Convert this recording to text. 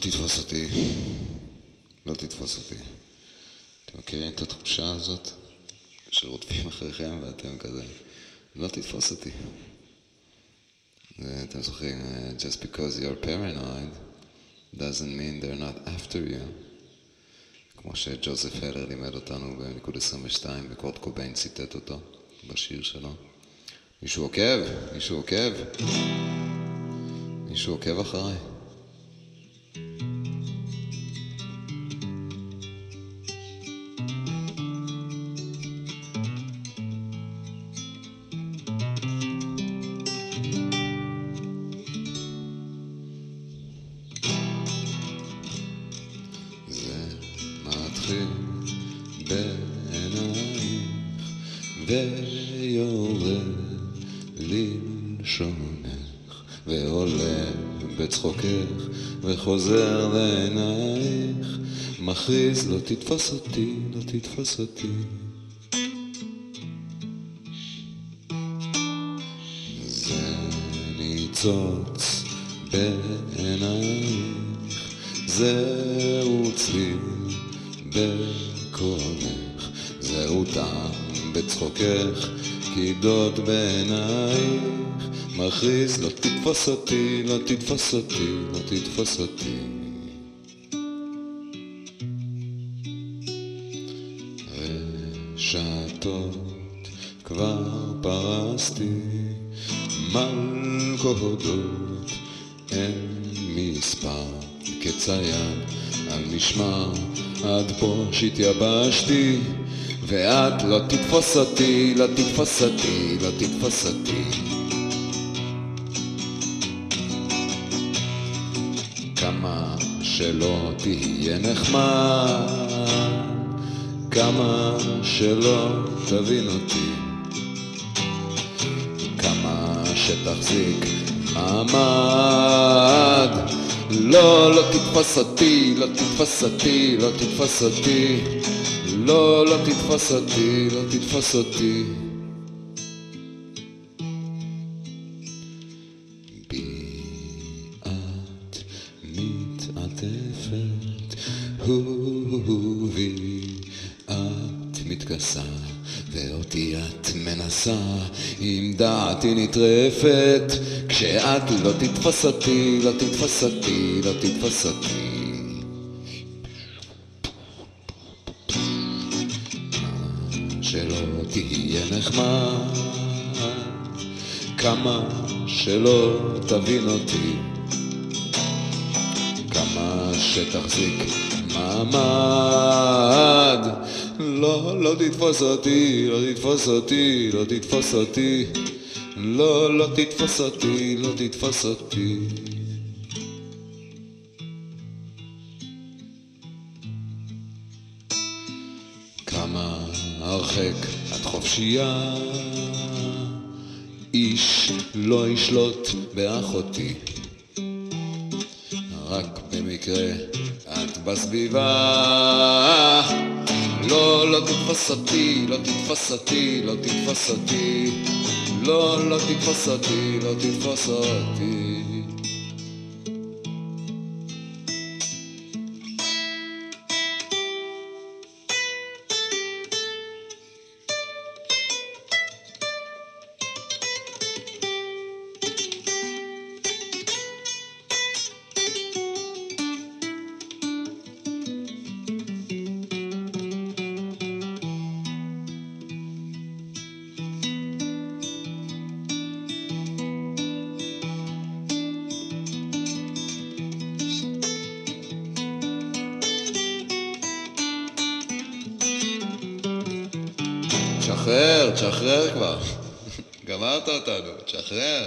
תתפוס אותי. לא תתפוס אותי. אתם מכירים את התחושה הזאת? שרודפים אחריכם ואתם כזה, לא תתפוס אותי. אתם זוכרים, just because you're paranoid doesn't mean they're not after you. כמו שג'וזף הלר לימד אותנו בניקוד 22, וקורט קוביין ציטט אותו בשיר שלו. מישהו עוקב? מישהו עוקב? מישהו עוקב אחריי? וחוזר לעינייך, מכריז לא תתפוס אותי, לא תתפוס אותי. זה ניצוץ בעינייך, זהו צליל בקולך, זהו טעם בצחוקך, קידות בעינייך. מכריז, לא תתפוס אותי, לא תתפוס אותי, לא תתפוס אותי. רשתות כבר פרסתי, מלכודות אין מספר, כציין על משמר, עד פה שהתייבשתי, ואת לא תתפוס אותי, לא תתפוס אותי, לא תתפוס אותי. כמה שלא תהיה נחמד, כמה שלא תבין אותי, כמה שתחזיק מעמד. לא, לא תתפוס אותי, לא תתפוס אותי, לא תתפוס אותי, לא, לא תתפוס אותי, לא תתפוס אותי. עם דעתי נטרפת, כשאת לא תתפוס אותי, לא תתפוס אותי, לא תתפוס אותי. שלא תהיה נחמד, כמה שלא תבין אותי, כמה שתחזיק מעמד. לא, לא תתפוס אותי, לא תתפוס אותי, לא תתפוס אותי. לא, לא תתפוס אותי, לא תתפוס אותי. כמה הרחק את חופשייה, איש לא ישלוט באחותי. רק במקרה את בסביבה. לא, לא תתפוס אותי, לא תתפוס אותי, לא תתפוס אותי. לא, לא תתפוס אותי, לא תתפוס אותי. תשחרר, תשחרר כבר. גמרת אותנו, תשחרר.